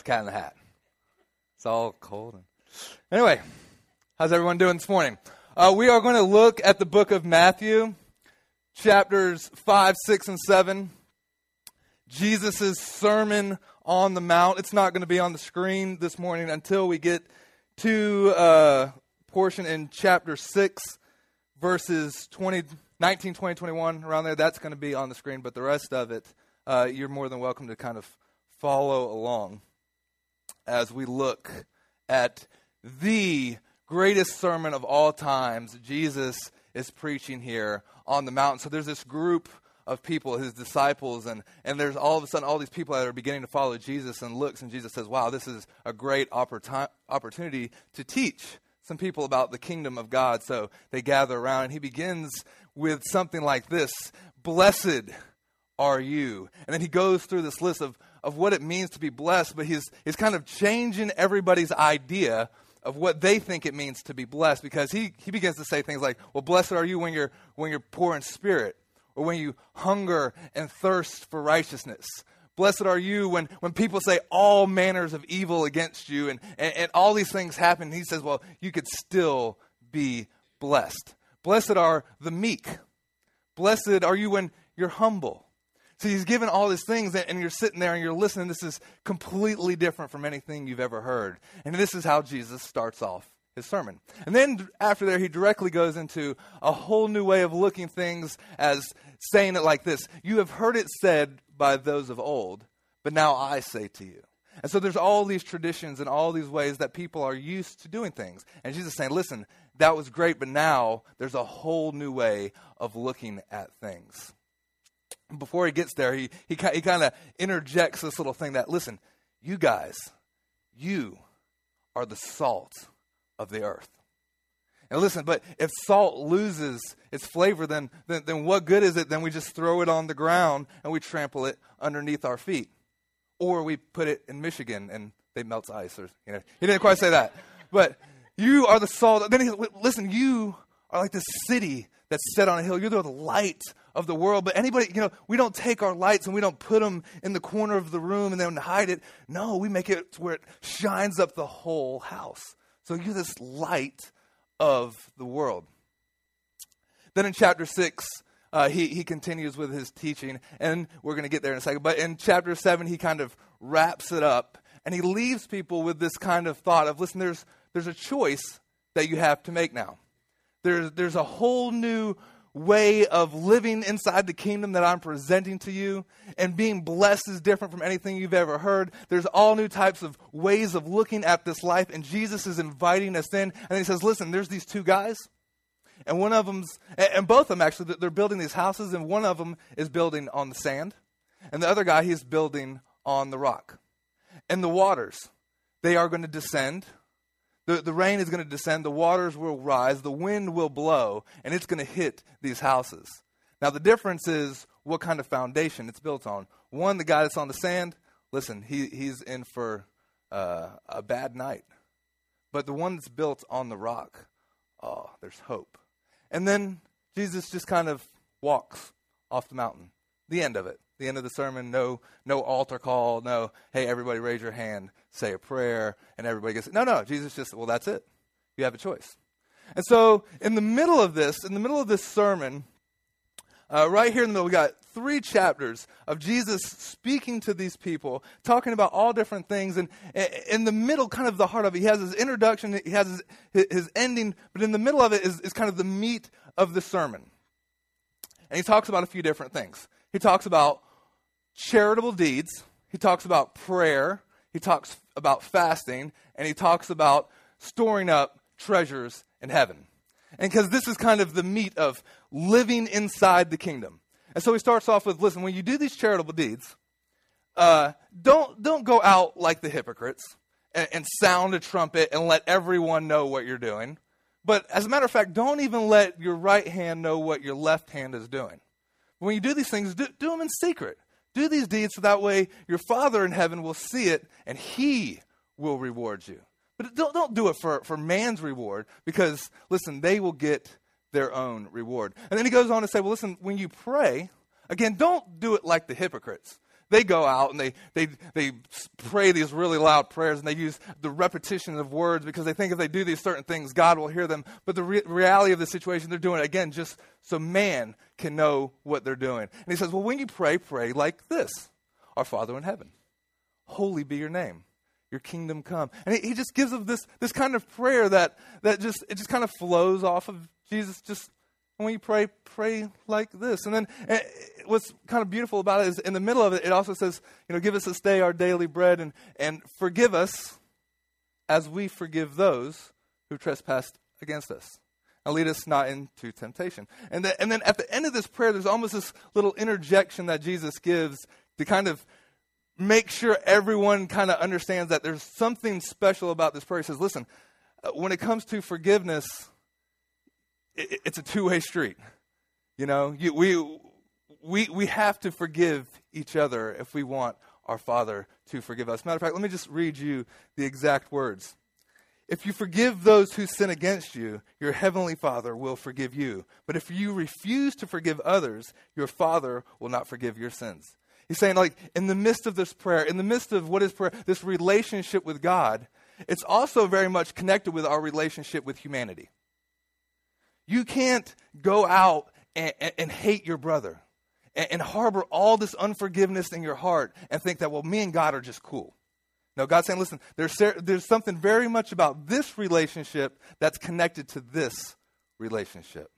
It's cat in the hat. It's all cold. Anyway, how's everyone doing this morning? Uh, we are going to look at the book of Matthew, chapters 5, 6, and 7. Jesus' Sermon on the Mount. It's not going to be on the screen this morning until we get to a uh, portion in chapter 6, verses 20, 19, 20, 21, around there. That's going to be on the screen, but the rest of it, uh, you're more than welcome to kind of follow along as we look at the greatest sermon of all times. Jesus is preaching here on the mountain. So there's this group of people, his disciples, and, and there's all of a sudden all these people that are beginning to follow Jesus and looks, and Jesus says, Wow, this is a great oppor- opportunity to teach some people about the kingdom of God. So they gather around, and he begins with something like this Blessed are you. And then he goes through this list of, of what it means to be blessed, but he's, he's kind of changing everybody's idea of what they think it means to be blessed because he, he begins to say things like, Well, blessed are you when you're, when you're poor in spirit, or when you hunger and thirst for righteousness. Blessed are you when, when people say all manners of evil against you and, and, and all these things happen. He says, Well, you could still be blessed. Blessed are the meek. Blessed are you when you're humble. So he's given all these things, and you're sitting there and you're listening. This is completely different from anything you've ever heard. And this is how Jesus starts off his sermon. And then after there, he directly goes into a whole new way of looking things as saying it like this You have heard it said by those of old, but now I say to you. And so there's all these traditions and all these ways that people are used to doing things. And Jesus is saying, listen, that was great, but now there's a whole new way of looking at things. Before he gets there, he, he, he kind of interjects this little thing that, listen, you guys, you are the salt of the earth. And listen, but if salt loses its flavor, then, then, then what good is it? Then we just throw it on the ground and we trample it underneath our feet. Or we put it in Michigan and they melt ice. Or, you know, he didn't quite say that. But you are the salt. Then he listen, you are like this city that's set on a hill. You're the light of the world. But anybody, you know, we don't take our lights and we don't put them in the corner of the room and then hide it. No, we make it where it shines up the whole house. So you're this light of the world. Then in chapter 6, uh, he, he continues with his teaching, and we're going to get there in a second. But in chapter 7, he kind of wraps it up, and he leaves people with this kind of thought of listen, there's, there's a choice that you have to make now. There's, there's a whole new way of living inside the kingdom that I'm presenting to you. And being blessed is different from anything you've ever heard. There's all new types of ways of looking at this life. And Jesus is inviting us in. And he says, Listen, there's these two guys. And one of them's, and both of them actually, they're building these houses. And one of them is building on the sand. And the other guy, he's building on the rock. And the waters, they are going to descend the, the rain is going to descend, the waters will rise, the wind will blow, and it's going to hit these houses. Now, the difference is what kind of foundation it's built on. One, the guy that's on the sand, listen, he, he's in for uh, a bad night. But the one that's built on the rock, oh, there's hope. And then Jesus just kind of walks off the mountain. The end of it the end of the sermon, no, no altar call, no, hey, everybody raise your hand, say a prayer, and everybody gets it. No, no, Jesus just, well, that's it. You have a choice. And so, in the middle of this, in the middle of this sermon, uh, right here in the middle, we got three chapters of Jesus speaking to these people, talking about all different things. And in the middle, kind of the heart of it, he has his introduction, he has his, his ending, but in the middle of it is, is kind of the meat of the sermon. And he talks about a few different things. He talks about charitable deeds, he talks about prayer, he talks about fasting, and he talks about storing up treasures in heaven. And because this is kind of the meat of living inside the kingdom. And so he starts off with listen, when you do these charitable deeds, uh, don't, don't go out like the hypocrites and, and sound a trumpet and let everyone know what you're doing. But as a matter of fact, don't even let your right hand know what your left hand is doing. When you do these things, do, do them in secret. Do these deeds so that way your Father in heaven will see it and he will reward you. But don't, don't do it for, for man's reward because, listen, they will get their own reward. And then he goes on to say, well, listen, when you pray, again, don't do it like the hypocrites. They go out and they, they, they pray these really loud prayers and they use the repetition of words because they think if they do these certain things, God will hear them. But the re- reality of the situation, they're doing it again just so man can know what they're doing. And he says, Well, when you pray, pray like this Our Father in heaven, holy be your name. Your kingdom come. And he, he just gives us this, this kind of prayer that, that just, it just kind of flows off of Jesus just and when you pray, pray like this. And then eh, what's kind of beautiful about it is in the middle of it, it also says, you know, give us this day our daily bread and, and forgive us as we forgive those who trespassed against us. And lead us not into temptation. And, then, and then at the end of this prayer, there's almost this little interjection that Jesus gives to kind of make sure everyone kind of understands that there's something special about this prayer. He says, listen, uh, when it comes to forgiveness, it, it's a two way street. You know, you, we, we, we have to forgive each other if we want our Father to forgive us. Matter of fact, let me just read you the exact words. If you forgive those who sin against you, your heavenly Father will forgive you. But if you refuse to forgive others, your Father will not forgive your sins. He's saying, like, in the midst of this prayer, in the midst of what is prayer, this relationship with God, it's also very much connected with our relationship with humanity. You can't go out and, and, and hate your brother and, and harbor all this unforgiveness in your heart and think that, well, me and God are just cool. No, God's saying, listen, there's, there's something very much about this relationship that's connected to this relationship.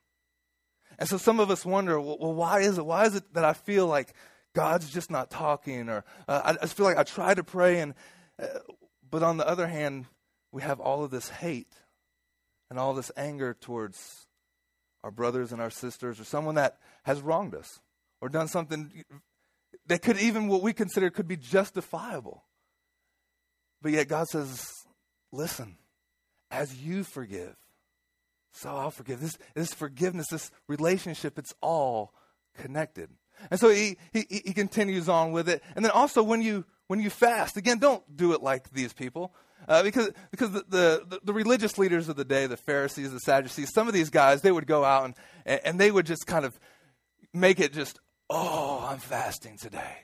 And so some of us wonder, well, well why is it? Why is it that I feel like God's just not talking? Or uh, I just feel like I try to pray, and uh, but on the other hand, we have all of this hate and all this anger towards our brothers and our sisters, or someone that has wronged us or done something that could even what we consider could be justifiable. But yet God says, listen, as you forgive, so I'll forgive. This, this forgiveness, this relationship, it's all connected. And so he, he, he continues on with it. And then also when you when you fast, again, don't do it like these people. Uh, because because the, the, the, religious leaders of the day, the Pharisees, the Sadducees, some of these guys, they would go out and, and they would just kind of make it just, oh, I'm fasting today.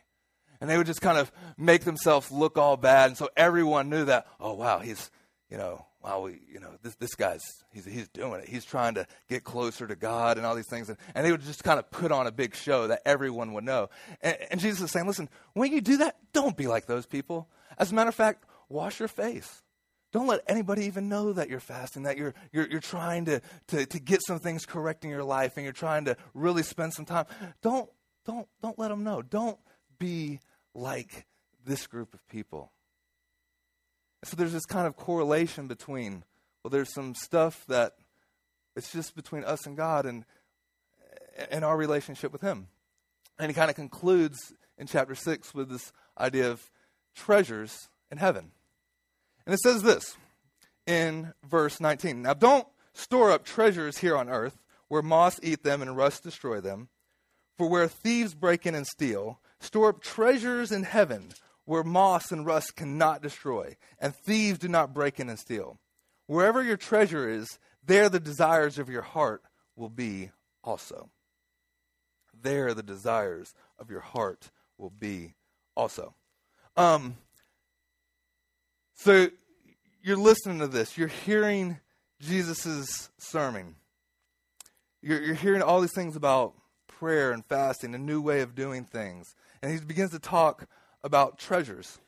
And they would just kind of make themselves look all bad. And so everyone knew that, oh, wow, he's, you know, wow, we, you know, this, this guy's, he's, he's doing it. He's trying to get closer to God and all these things. And, and they would just kind of put on a big show that everyone would know. And, and Jesus is saying, listen, when you do that, don't be like those people. As a matter of fact, wash your face. Don't let anybody even know that you're fasting, that you're, you're, you're trying to, to, to get some things correct in your life and you're trying to really spend some time. Don't, don't, don't let them know. Don't be like this group of people. So there's this kind of correlation between, well, there's some stuff that it's just between us and God and, and our relationship with Him. And he kind of concludes in chapter 6 with this idea of treasures in heaven. And it says this in verse 19 Now don't store up treasures here on earth where moths eat them and rust destroy them. For where thieves break in and steal, store up treasures in heaven where moss and rust cannot destroy, and thieves do not break in and steal. Wherever your treasure is, there the desires of your heart will be also. There the desires of your heart will be also. Um, so you're listening to this, you're hearing Jesus' sermon. You're, you're hearing all these things about prayer and fasting, a new way of doing things. And he begins to talk about treasures.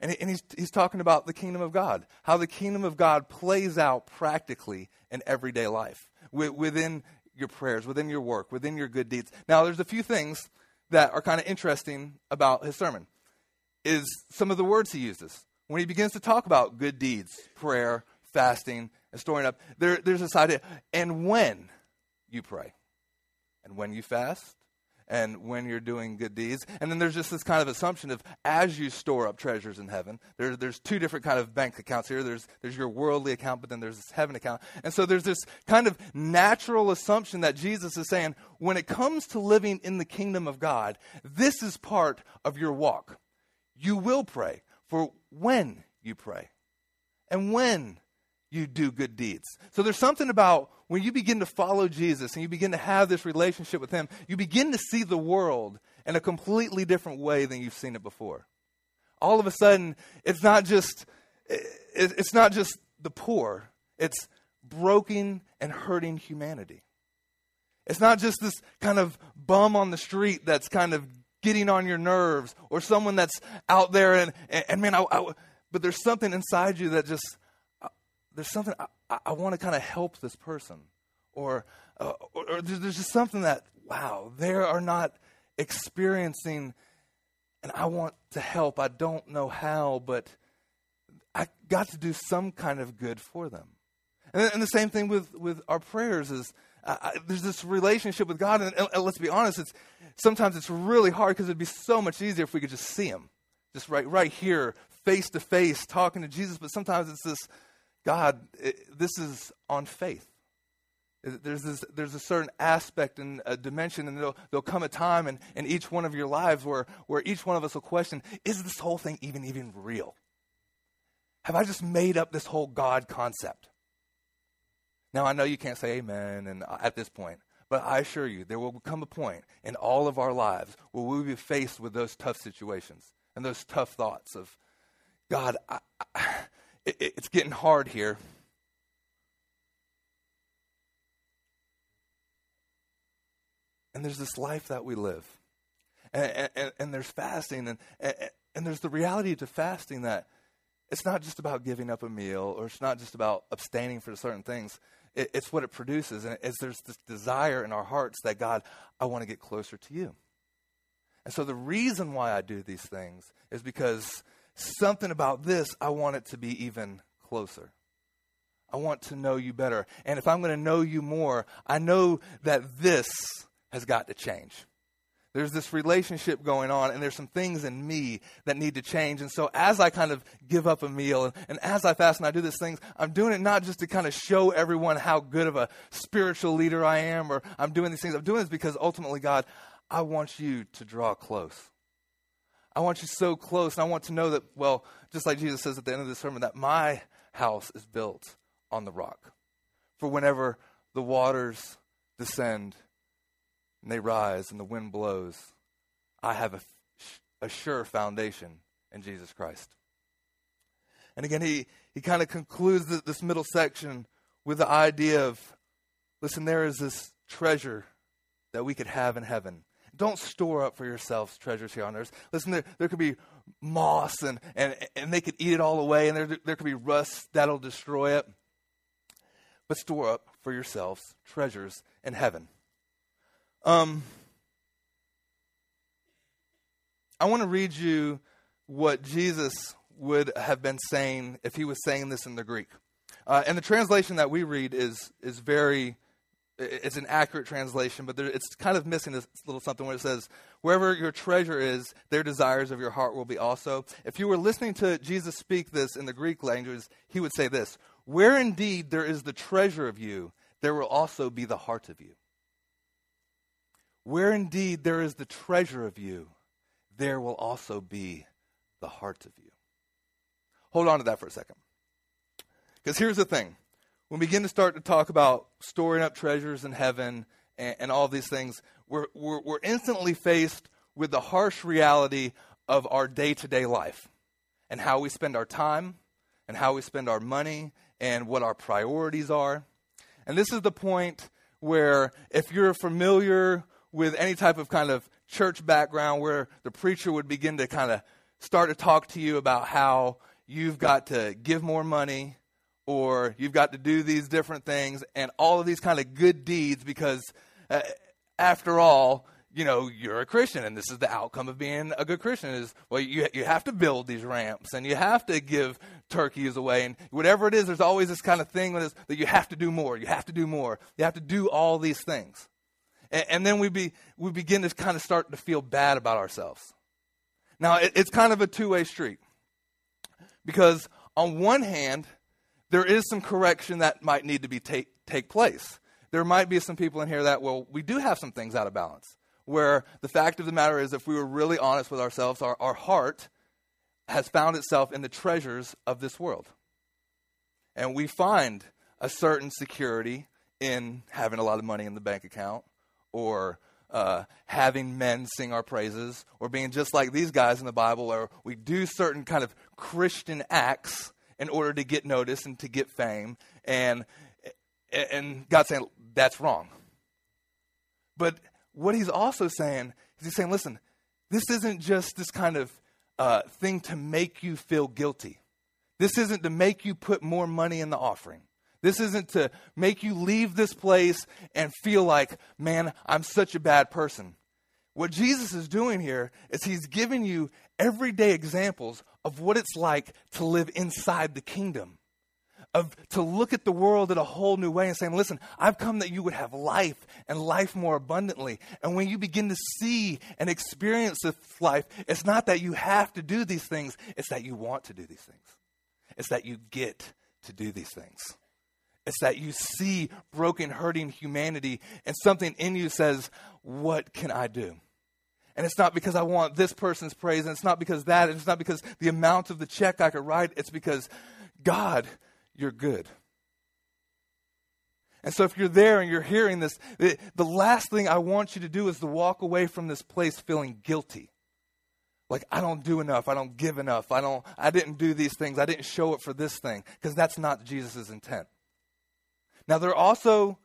And, he, and he's, he's talking about the kingdom of God, how the kingdom of God plays out practically in everyday life, within your prayers, within your work, within your good deeds. Now, there's a few things that are kind of interesting about his sermon, is some of the words he uses when he begins to talk about good deeds, prayer, fasting, and storing up, there, there's this idea, and when you pray, and when you fast, and when you're doing good deeds. And then there's just this kind of assumption of as you store up treasures in heaven, there, there's two different kind of bank accounts here. There's, there's your worldly account, but then there's this heaven account. And so there's this kind of natural assumption that Jesus is saying, when it comes to living in the kingdom of God, this is part of your walk. You will pray for when you pray and when you do good deeds. So there's something about when you begin to follow Jesus and you begin to have this relationship with Him, you begin to see the world in a completely different way than you've seen it before. All of a sudden, it's not just it's not just the poor. It's broken and hurting humanity. It's not just this kind of bum on the street that's kind of getting on your nerves or someone that's out there and, and, and man, I, I, but there's something inside you that just, uh, there's something, I, I want to kind of help this person. Or, uh, or, or there's just something that, wow, they are not experiencing, and I want to help. I don't know how, but I got to do some kind of good for them. And, and the same thing with, with our prayers is there's this relationship with God, and, and, let's be honest, it's sometimes it's really hard because it'd be so much easier if we could just see Him, just right right here, face to face, talking to Jesus. But sometimes it's this, God, it, this is on faith. There's, this, there's a certain aspect and a dimension, and there'll, there'll come a time in, in each one of your lives where, where each one of us will question is this whole thing even, even real? Have I just made up this whole God concept? Now, I know you can't say amen and uh, at this point, but I assure you, there will come a point in all of our lives where we will be faced with those tough situations and those tough thoughts of, God, I, I, it, it's getting hard here. And there's this life that we live. And, and, and there's fasting, and, and, and there's the reality to fasting that it's not just about giving up a meal or it's not just about abstaining for certain things it, it's what it produces. And it's, there's this desire in our hearts that, God, I want to get closer to you. And so the reason why I do these things is because something about this, I want it to be even closer. I want to know you better. And if I'm going to know you more, I know that this has got to change. There's this relationship going on, and there's some things in me that need to change. And so, as I kind of give up a meal and, and as I fast and I do these things, I'm doing it not just to kind of show everyone how good of a spiritual leader I am, or I'm doing these things. I'm doing this because ultimately, God, I want you to draw close. I want you so close, and I want to know that, well, just like Jesus says at the end of the sermon, that my house is built on the rock. For whenever the waters descend, and they rise and the wind blows, I have a, a sure foundation in Jesus Christ. And again, he, he kind of concludes this middle section with the idea of listen, there is this treasure that we could have in heaven. Don't store up for yourselves treasures here on earth. Listen, there, there could be moss and, and, and they could eat it all away, and there, there could be rust that'll destroy it. But store up for yourselves treasures in heaven. Um, I want to read you what Jesus would have been saying if he was saying this in the Greek. Uh, and the translation that we read is is very it's an accurate translation, but there, it's kind of missing this little something where it says, "Wherever your treasure is, their desires of your heart will be also." If you were listening to Jesus speak this in the Greek language, he would say this: "Where indeed there is the treasure of you, there will also be the heart of you." Where indeed there is the treasure of you, there will also be the heart of you. Hold on to that for a second. Because here's the thing when we begin to start to talk about storing up treasures in heaven and, and all these things, we're, we're, we're instantly faced with the harsh reality of our day to day life and how we spend our time and how we spend our money and what our priorities are. And this is the point where, if you're familiar with any type of kind of church background where the preacher would begin to kind of start to talk to you about how you've got to give more money or you've got to do these different things and all of these kind of good deeds because uh, after all you know you're a christian and this is the outcome of being a good christian is well you, you have to build these ramps and you have to give turkeys away and whatever it is there's always this kind of thing that you have to do more you have to do more you have to do all these things and, and then we, be, we begin to kind of start to feel bad about ourselves. Now, it, it's kind of a two way street. Because on one hand, there is some correction that might need to be take, take place. There might be some people in here that, well, we do have some things out of balance. Where the fact of the matter is, if we were really honest with ourselves, our, our heart has found itself in the treasures of this world. And we find a certain security in having a lot of money in the bank account or uh, having men sing our praises or being just like these guys in the Bible, where we do certain kind of Christian acts in order to get notice and to get fame. And, and God's saying that's wrong. But what he's also saying is he's saying, listen, this isn't just this kind of uh, thing to make you feel guilty. This isn't to make you put more money in the offering. This isn't to make you leave this place and feel like, man, I'm such a bad person. What Jesus is doing here is he's giving you everyday examples of what it's like to live inside the kingdom. Of to look at the world in a whole new way and saying, listen, I've come that you would have life and life more abundantly. And when you begin to see and experience this life, it's not that you have to do these things, it's that you want to do these things. It's that you get to do these things. It's that you see broken, hurting humanity, and something in you says, What can I do? And it's not because I want this person's praise, and it's not because that, and it's not because the amount of the check I could write, it's because, God, you're good. And so if you're there and you're hearing this, the, last thing I want you to do is to walk away from this place feeling guilty. Like i don't do enough. I don't give enough. I don't i didn't do these things. I didn't show up for this thing. Because that's not jesus' intent now there also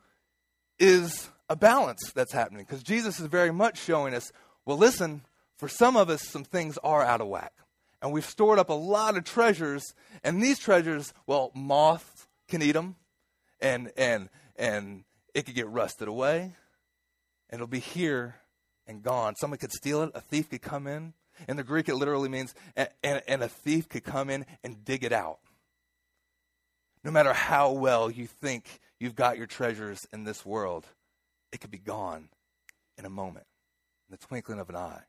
is a balance that's happening because jesus is very much showing us well listen for some of us some things are out of whack. And we've stored up a lot of treasures and these treasures well moths can eat them and and and it could get rusted away and it'll be here and gone. Someone could steal it a thief could come in. In the Greek, it literally means, and, and, and a thief could come in and dig it out. No matter how well you think you've got your treasures in this world, it could be gone in a moment, in the twinkling of an eye.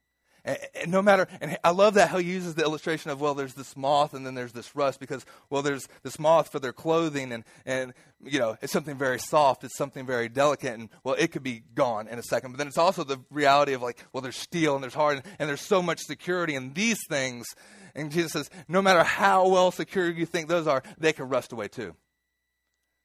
And, and, no matter, and I love that how he uses the illustration of, well, there's this moth and then there's this rust because, well, there's this moth for their clothing and, and, you know, it's something very soft, it's something very delicate, and, well, it could be gone in a second. But then it's also the reality of, like, well, there's steel and there's hard and, and there's so much security in these things. And Jesus says, no matter how well secure you think those are, they can rust away too.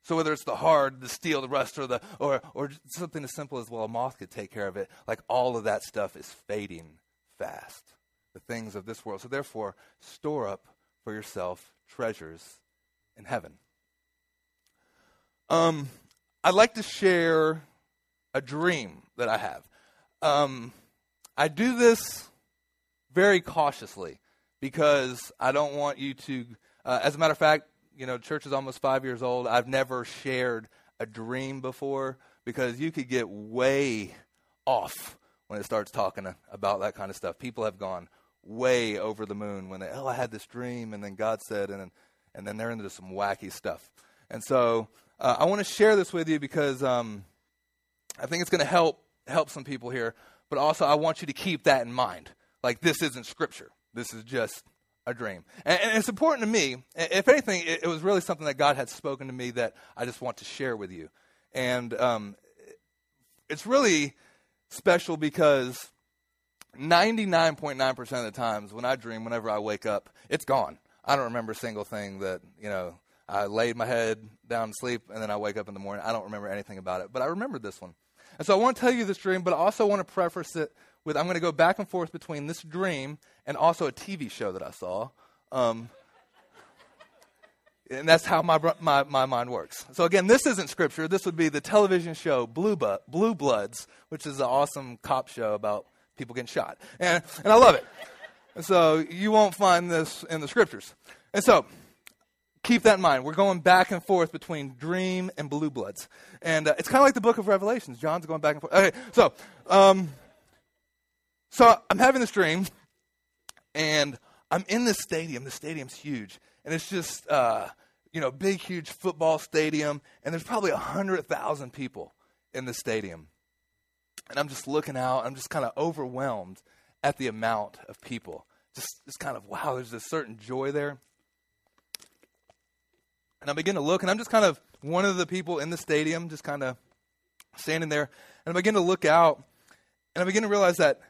So whether it's the hard, the steel, the rust, or the or or something as simple as well, a moth could take care of it. Like all of that stuff is fading fast, the things of this world. So therefore, store up for yourself treasures in heaven. Um, I'd like to share a dream that I have. Um, I do this very cautiously because I don't want you to. Uh, as a matter of fact, you know, church is almost five years old. I've never shared a dream before because you could get way off when it starts talking about that kind of stuff. People have gone way over the moon when they, oh, I had this dream, and then God said, and then, and then they're into some wacky stuff. And so uh, I want to share this with you because um, I think it's going to help help some people here. But also, I want you to keep that in mind. Like this isn't scripture. This is just a dream. And, and it's important to me. If anything, it, it, was really something that God had spoken to me that I just want to share with you. And um, it's really special because 99.9% of the times when I dream, whenever I wake up, it's gone. I don't remember a single thing that, you know, I laid my head down to sleep and then I wake up in the morning. I don't remember anything about it, but I remember this one. And so I want to tell you this dream, but I also want to preface it with I'm going to go back and forth between this dream and also a TV show that I saw. Um, and that's how my, my, my mind works. So, again, this isn't scripture. This would be the television show Blue, Blue Bloods, which is an awesome cop show about people getting shot. And, and I love it. So, you won't find this in the scriptures. And so, keep that in mind. We're going back and forth between dream and blue bloods. And uh, it's kind of like the book of Revelations. John's going back and forth. Okay, so, um, so I'm having this dream, and I'm in this stadium. The stadium's huge and it's just uh, you know big, huge football stadium, and there's probably hundred thousand people in the stadium. And I'm just looking out. I'm just kind of overwhelmed at the amount of people. Just, just kind of wow. There's a certain joy there. And I begin to look, and I'm just kind of one of the people in the stadium, just kind of standing there. And I begin to look out, and I begin to realize that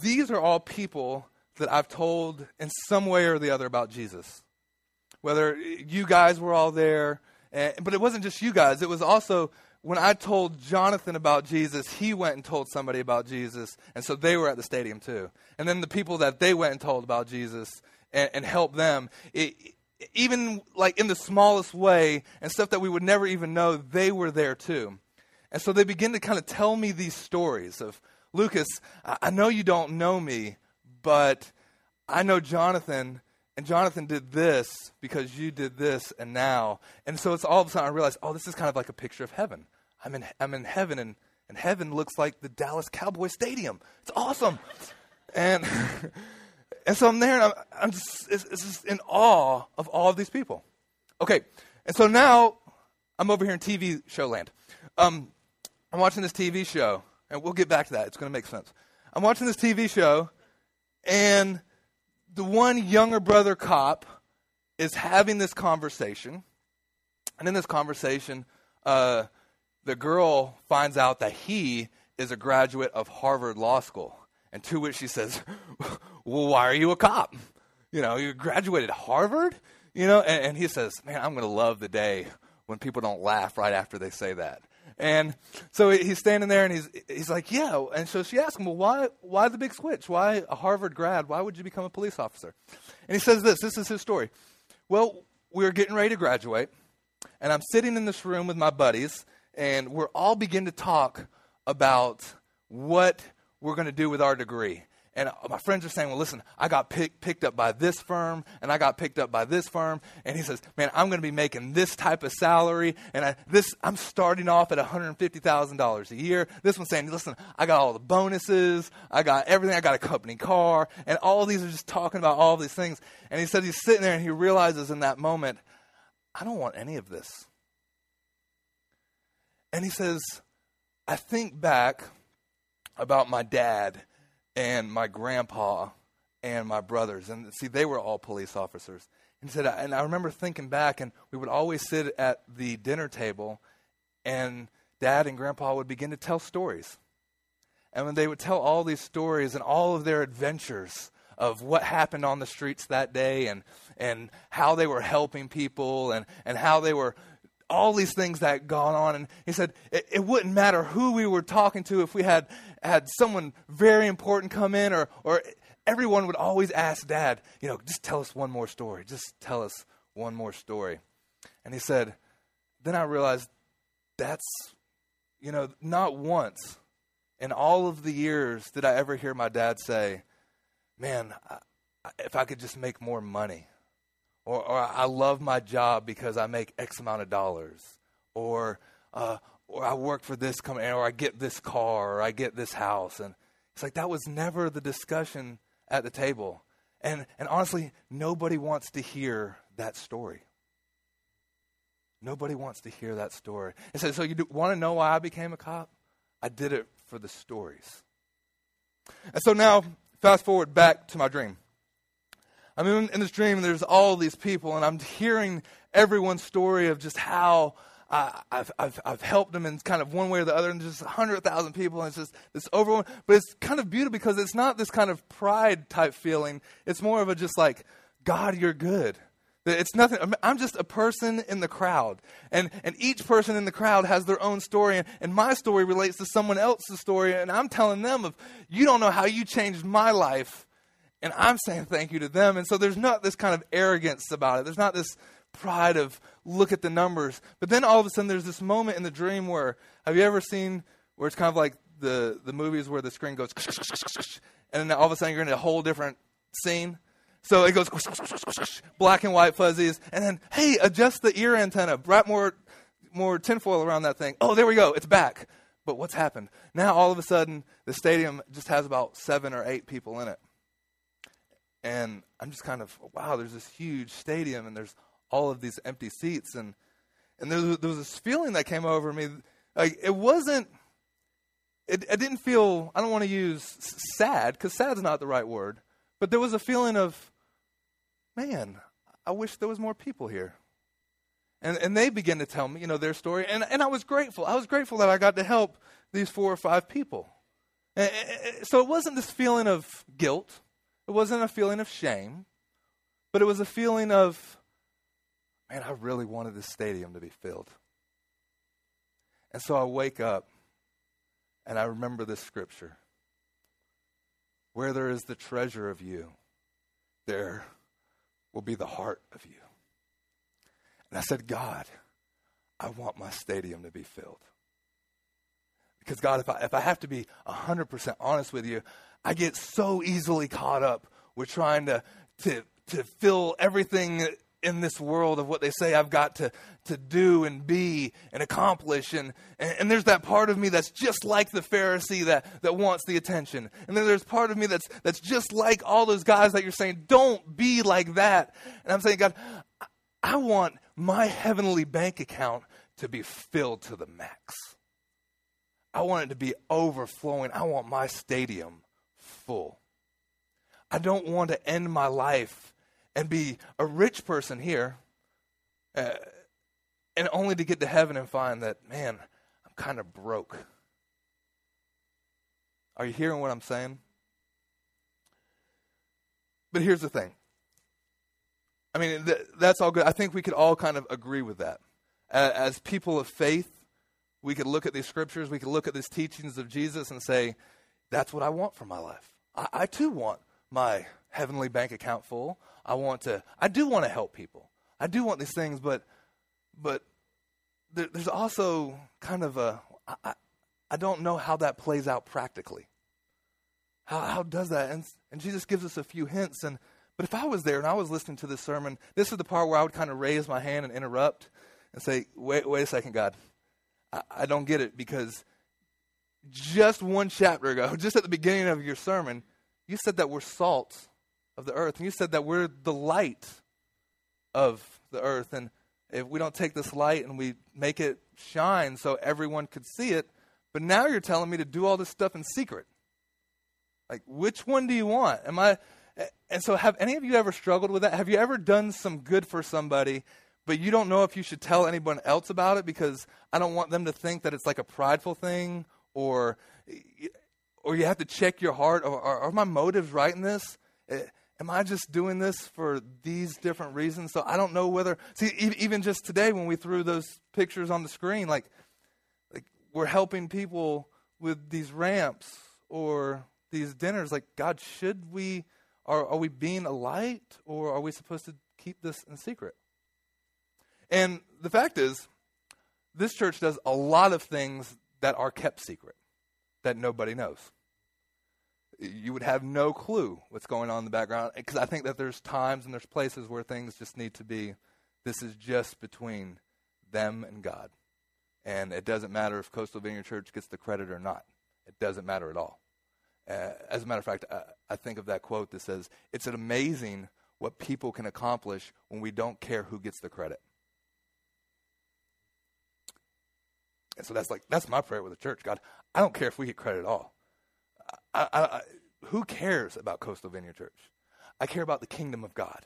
these are all people that I've told in some way or the other about Jesus whether you guys were all there, and, but it wasn't just you guys. It was also when I told Jonathan about Jesus, he went and told somebody about Jesus, and so they were at the stadium too. And then the people that they went and told about Jesus and, and helped them, it, even like in the smallest way and stuff that we would never even know, they were there too. And so they begin to kind of tell me these stories of Lucas, I know you don't know me, but I know Jonathan, and Jonathan did this because you did this, and now. And so it's all of a sudden I realize, oh, this is kind of like a picture of heaven. I'm in, I'm in heaven, and, and heaven looks like the Dallas Cowboy Stadium. It's awesome. and, and so I'm there, and I'm, I'm just, it's, it's just in awe of all of these people. Okay, and so now I'm over here in TV show land. Um, I'm watching this TV show, and we'll get back to that. It's going to make sense. I'm watching this TV show, and the one younger brother cop is having this conversation. And in this conversation, uh, the girl finds out that he is a graduate of Harvard Law School. And to which she says, Well, why are you a cop? You know, you graduated Harvard? You know, and, and he says, Man, I'm going to love the day when people don't laugh right after they say that. And so he's standing there and he's, he's like, yeah. And so she asks him, well, why, why the big switch? Why a Harvard grad? Why would you become a police officer? And he says this, this is his story. Well, we were getting ready to graduate and I'm sitting in this room with my buddies and we're all begin to talk about what we're going to do with our degree. And my friends are saying, well, listen, I got pick, picked up by this firm, and I got picked up by this firm. And he says, man, I'm going to be making this type of salary, and I, this, I'm starting off at $150,000 a year. This one's saying, listen, I got all the bonuses, I got everything, I got a company car, and all these are just talking about all these things. And he said he's sitting there and he realizes in that moment, I don't want any of this. And he says, I think back about my dad and my grandpa and my brothers. And see, they were all police officers. And said, and I remember thinking back, and we would always sit at the dinner table, and dad and grandpa would begin to tell stories. And when they would tell all these stories and all of their adventures of what happened on the streets that day and, and how they were helping people and, and how they were all these things that gone on. And he said it, it, wouldn't matter who we were talking to if we had had someone very important come in, or or everyone would always ask Dad, you know, just tell us one more story. Just tell us one more story. And he said, then I realized that's, you know, not once in all of the years did I ever hear my dad say, man, I, if I could just make more money or, or I love my job because I make X amount of dollars, or uh, or I work for this company, or I get this car, or I get this house, and it's like that was never the discussion at the table, and and honestly, nobody wants to hear that story. Nobody wants to hear that story. And so, so you want to know why I became a cop? I did it for the stories. And so now, fast forward back to my dream. I'm in, in this dream, and there's all these people, and I'm hearing everyone's story of just how uh, I, have I've, I've helped them in kind of one way or the other, and just 100,000 people, and it's just this overwhelming. But it's kind of beautiful because it's not this kind of pride type feeling. It's more of a just like, God, you're good. It's nothing. I'm just a person in the crowd. And, and each person in the crowd has their own story. And, and my story relates to someone else's story. And I'm telling them of, you don't know how you changed my life. And I'm saying thank you to them. And so there's not this kind of arrogance about it. There's not this pride of look at the numbers. But then all of a sudden there's this moment in the dream where have you ever seen where it's kind of like the, the movies where the screen goes and then all of a sudden you're in a whole different scene? So it goes black and white fuzzies, and then hey, adjust the ear antenna, wrap more more tinfoil around that thing. Oh, there we go, it's back. But what's happened? Now all of a sudden the stadium just has about seven or eight people in it. And I'm just kind of, wow, there's this huge stadium and there's all of these empty seats. And, and there, there was this feeling that came over me. Like, it wasn't, it, it didn't feel, I don't want to use sad, because sad's not the right word. But there was a feeling of, man, I wish there was more people here. And, and they began to tell me, you know, their story. And, and I was grateful. I was grateful that I got to help these four or five people. And, and, so it wasn't this feeling of guilt. It wasn't a feeling of shame, but it was a feeling of, man, I really wanted this stadium to be filled. And so I wake up and I remember this scripture Where there is the treasure of you, there will be the heart of you. And I said, God, I want my stadium to be filled. Because, God, if I, if I have to be 100% honest with you, I get so easily caught up with trying to, to, to fill everything in this world of what they say I've got to, to do and be and accomplish. And, and, and, there's that part of me that's just like the Pharisee that, that wants the attention. And then there's part of me that's, that's just like all those guys that you're saying, don't be like that. And I'm saying, God, I want my heavenly bank account to be filled to the max. I want it to be overflowing. I want my stadium full. I don't want to end my life and be a rich person here uh, and only to get to heaven and find that, man, I'm kind of broke. Are you hearing what I'm saying? But here's the thing. I mean, th- that's all good. I think we could all kind of agree with that. Uh, as people of faith, we could look at these scriptures, we could look at these teachings of Jesus and say, that's what I want for my life. I, I too want my heavenly bank account full. I want to, I do want to help people. I do want these things, but, but there, there's also kind of a, I, I don't know how that plays out practically. How, how does that? And, and Jesus gives us a few hints. And, but if I was there and I was listening to this sermon, this is the part where I would kind of raise my hand and interrupt and say, wait, wait a second, God. I, I don't get it because just one chapter ago, just at the beginning of your sermon, you said that we're salt of the earth. And you said that we're the light of the earth. And if we don't take this light and we make it shine so everyone could see it, but now you're telling me to do all this stuff in secret. Like, which one do you want? Am I. And so, have any of you ever struggled with that? Have you ever done some good for somebody, but you don't know if you should tell anyone else about it because I don't want them to think that it's like a prideful thing, or, or you have to check your heart. Or, are, my motives right in this? Eh, am I just doing this for these different reasons? So I don't know whether. See, even just today when we threw those pictures on the screen, like, like we're helping people with these ramps or these dinners. Like, God, should we? Are, are we being a light or are we supposed to keep this in secret? And the fact is, this church does a lot of things that are kept secret that nobody knows you would have no clue what's going on in the background because I think that there's times and there's places where things just need to be this is just between them and God. And it doesn't matter if Coastal Vineyard Church gets the credit or not. It doesn't matter at all. Uh, as a matter of fact, I, I think of that quote that says, It's amazing what people can accomplish when we don't care who gets the credit. And so that's like, that's my prayer with the church. God, I don't care if we get credit at all. I, I, who cares about Coastal Vineyard Church? I care about the kingdom of God.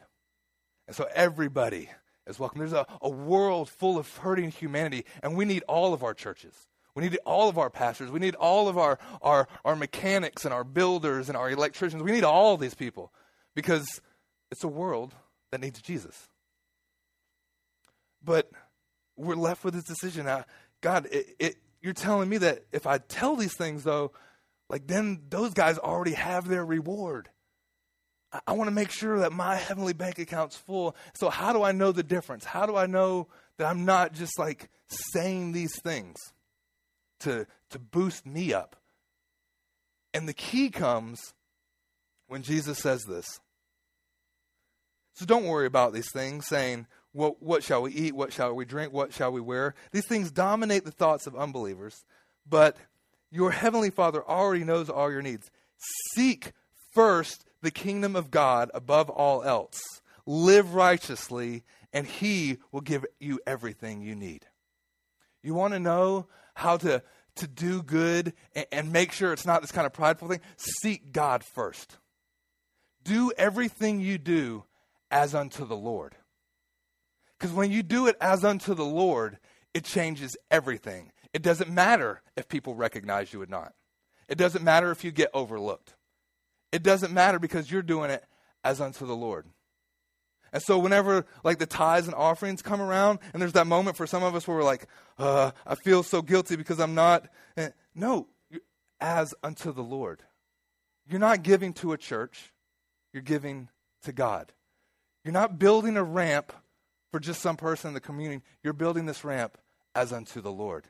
And so everybody is welcome. There's a, a world full of hurting humanity, and we need all of our churches. We need all of our pastors. We need all of our, our, our mechanics and our builders and our electricians. We need all these people because it's a world that needs Jesus. But we're left with this decision. Now, God, it, it, you're telling me that if I tell these things, though, like then those guys already have their reward. I, I want to make sure that my heavenly bank account's full. So how do I know the difference? How do I know that I'm not just like saying these things to to boost me up? And the key comes when Jesus says this. So don't worry about these things, saying, what, what shall we eat? What shall we drink? What shall we wear? These things dominate the thoughts of unbelievers. But your heavenly Father already knows all your needs. Seek first the kingdom of God above all else. Live righteously, and He will give you everything you need. You want to know how to, to do good and, and make sure it's not this kind of prideful thing? Seek God first. Do everything you do as unto the Lord. Because when you do it as unto the Lord, it changes everything. It doesn't matter if people recognize you or not. It doesn't matter if you get overlooked. It doesn't matter because you're doing it as unto the Lord. And so whenever like the tithes and offerings come around, and there's that moment for some of us where we're like, uh, I feel so guilty because I'm not. Eh, no, as unto the Lord. You're not giving to a church, you're giving to God. You're not building a ramp for just some person in the community. You're building this ramp as unto the Lord.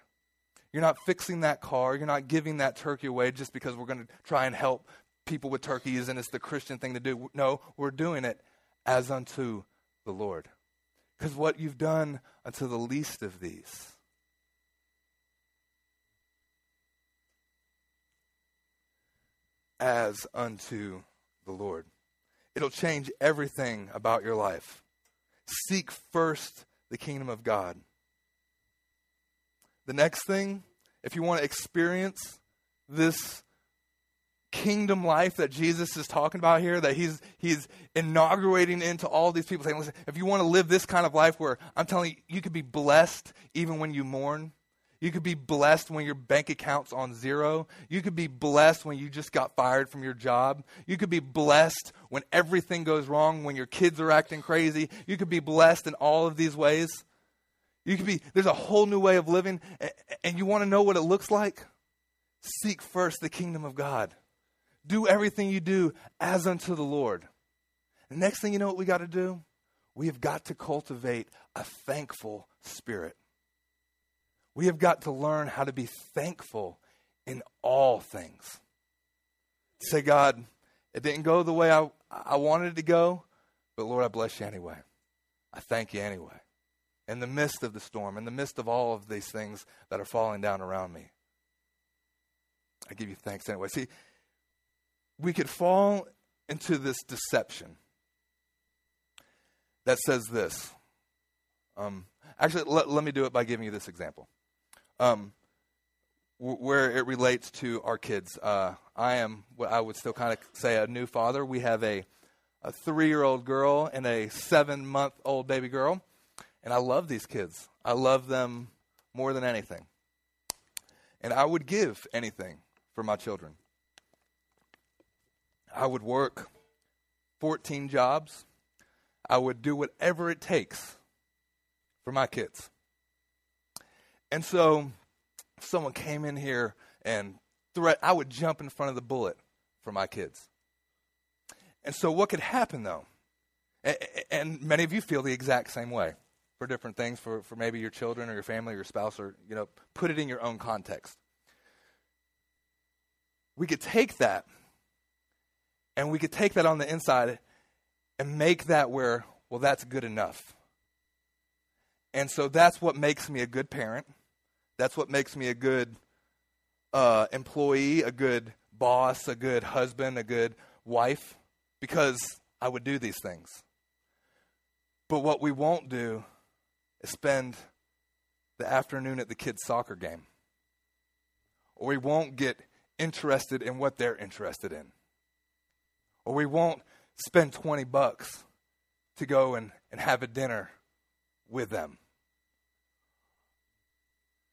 You're not fixing that car. You're not giving that turkey away just because we're going to try and help people with turkeys and it's the Christian thing to do. No, we're doing it as unto the Lord. Because what you've done unto the least of these, as unto the Lord. It'll change everything about your life. Seek first the kingdom of God. The next thing, if you want to experience this kingdom life that Jesus is talking about here, that he's, he's inaugurating into all these people, saying, listen, if you want to live this kind of life where I'm telling you, you could be blessed even when you mourn. You could be blessed when your bank account's on zero. You could be blessed when you just got fired from your job. You could be blessed when everything goes wrong, when your kids are acting crazy. You could be blessed in all of these ways. You could be, there's a whole new way of living, and you want to know what it looks like? Seek first the kingdom of God. Do everything you do as unto the Lord. The next thing you know what we got to do? We have got to cultivate a thankful spirit. We have got to learn how to be thankful in all things. Say, God, it didn't go the way I, I wanted it to go, but Lord, I bless you anyway. I thank you anyway. In the midst of the storm, in the midst of all of these things that are falling down around me, I give you thanks anyway. See, we could fall into this deception that says this. Um, actually, let, let me do it by giving you this example. Um, where it relates to our kids. Uh, I am what I would still kind of say a new father. We have a, a three year old girl and a seven month old baby girl. And I love these kids. I love them more than anything. And I would give anything for my children. I would work 14 jobs. I would do whatever it takes for my kids. And so someone came in here and threat, I would jump in front of the bullet for my kids. And so what could happen though? And, and many of you feel the exact same way for different things for, for maybe your children or your family or your spouse or you know put it in your own context we could take that and we could take that on the inside and make that where, well, that's good enough. And so that's what makes me a good parent. That's what makes me a good uh, employee, a good boss, a good husband, a good wife, because I would do these things. But what we won't do is spend the afternoon at the kids' soccer game. Or we won't get interested in what they're interested in or we won't spend 20 bucks to go and, and have a dinner with them.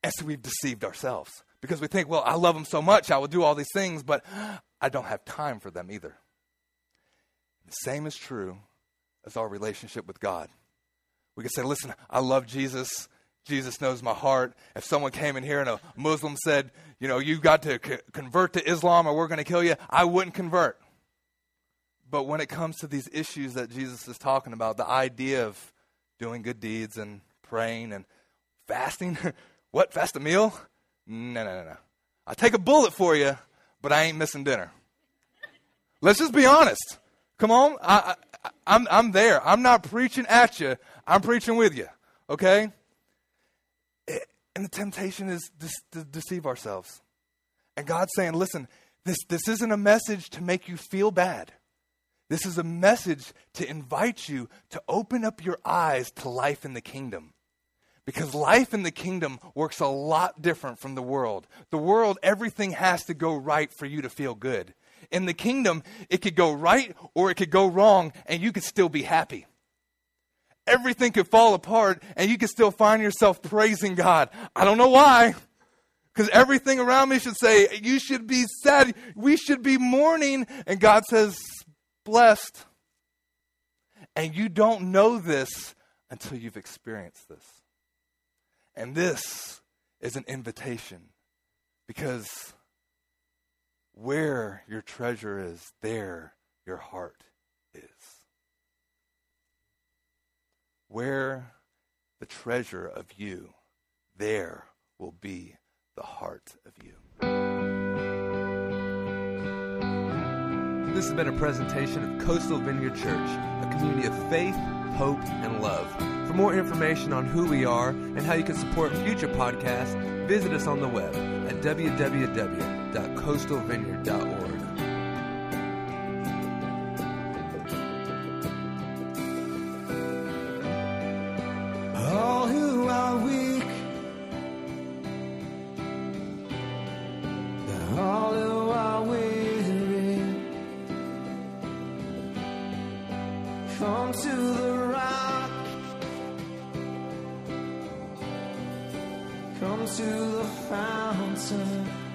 So we've deceived ourselves because we think, well, I love them so much, I will do all these things, but I don't have time for them either. The same is true as our relationship with God. We can say, listen, I love Jesus. Jesus knows my heart. If someone came in here and a Muslim said, you know, you got to c- convert to Islam or we're going to kill you, I wouldn't convert. But when it comes to these issues that Jesus is talking about, the idea of doing good deeds and praying and fasting, what, fast a meal? No, no, no, no. I take a bullet for you, but I ain't missing dinner. Let's just be honest. Come on, I, I, I'm, I'm there. I'm not preaching at you. I'm preaching with you. Okay? Eh, and the temptation is to deceive ourselves. And God's saying, listen, this, this isn't a message to make you feel bad. This is a message to invite you to open up your eyes to life in the kingdom. Because life in the kingdom works a lot different from the world. The world, everything has to go right for you to feel good. In the kingdom, it could go right or it could go wrong, and you could still be happy. Everything could fall apart, and you could still find yourself praising God. I don't know why. Because everything around me should say, You should be sad. We should be mourning. And God says, blessed. And you don't know this until you've experienced this. And this is an invitation because where your treasure is, there your heart is. Where the treasure of you, there will be the heart of you. This has been a presentation of Coastal Vineyard Church, a community of faith, hope, and love. For more information on who we are and how you can support future podcasts, visit us on the web at www.coastalvineyard.org. come to the fountain.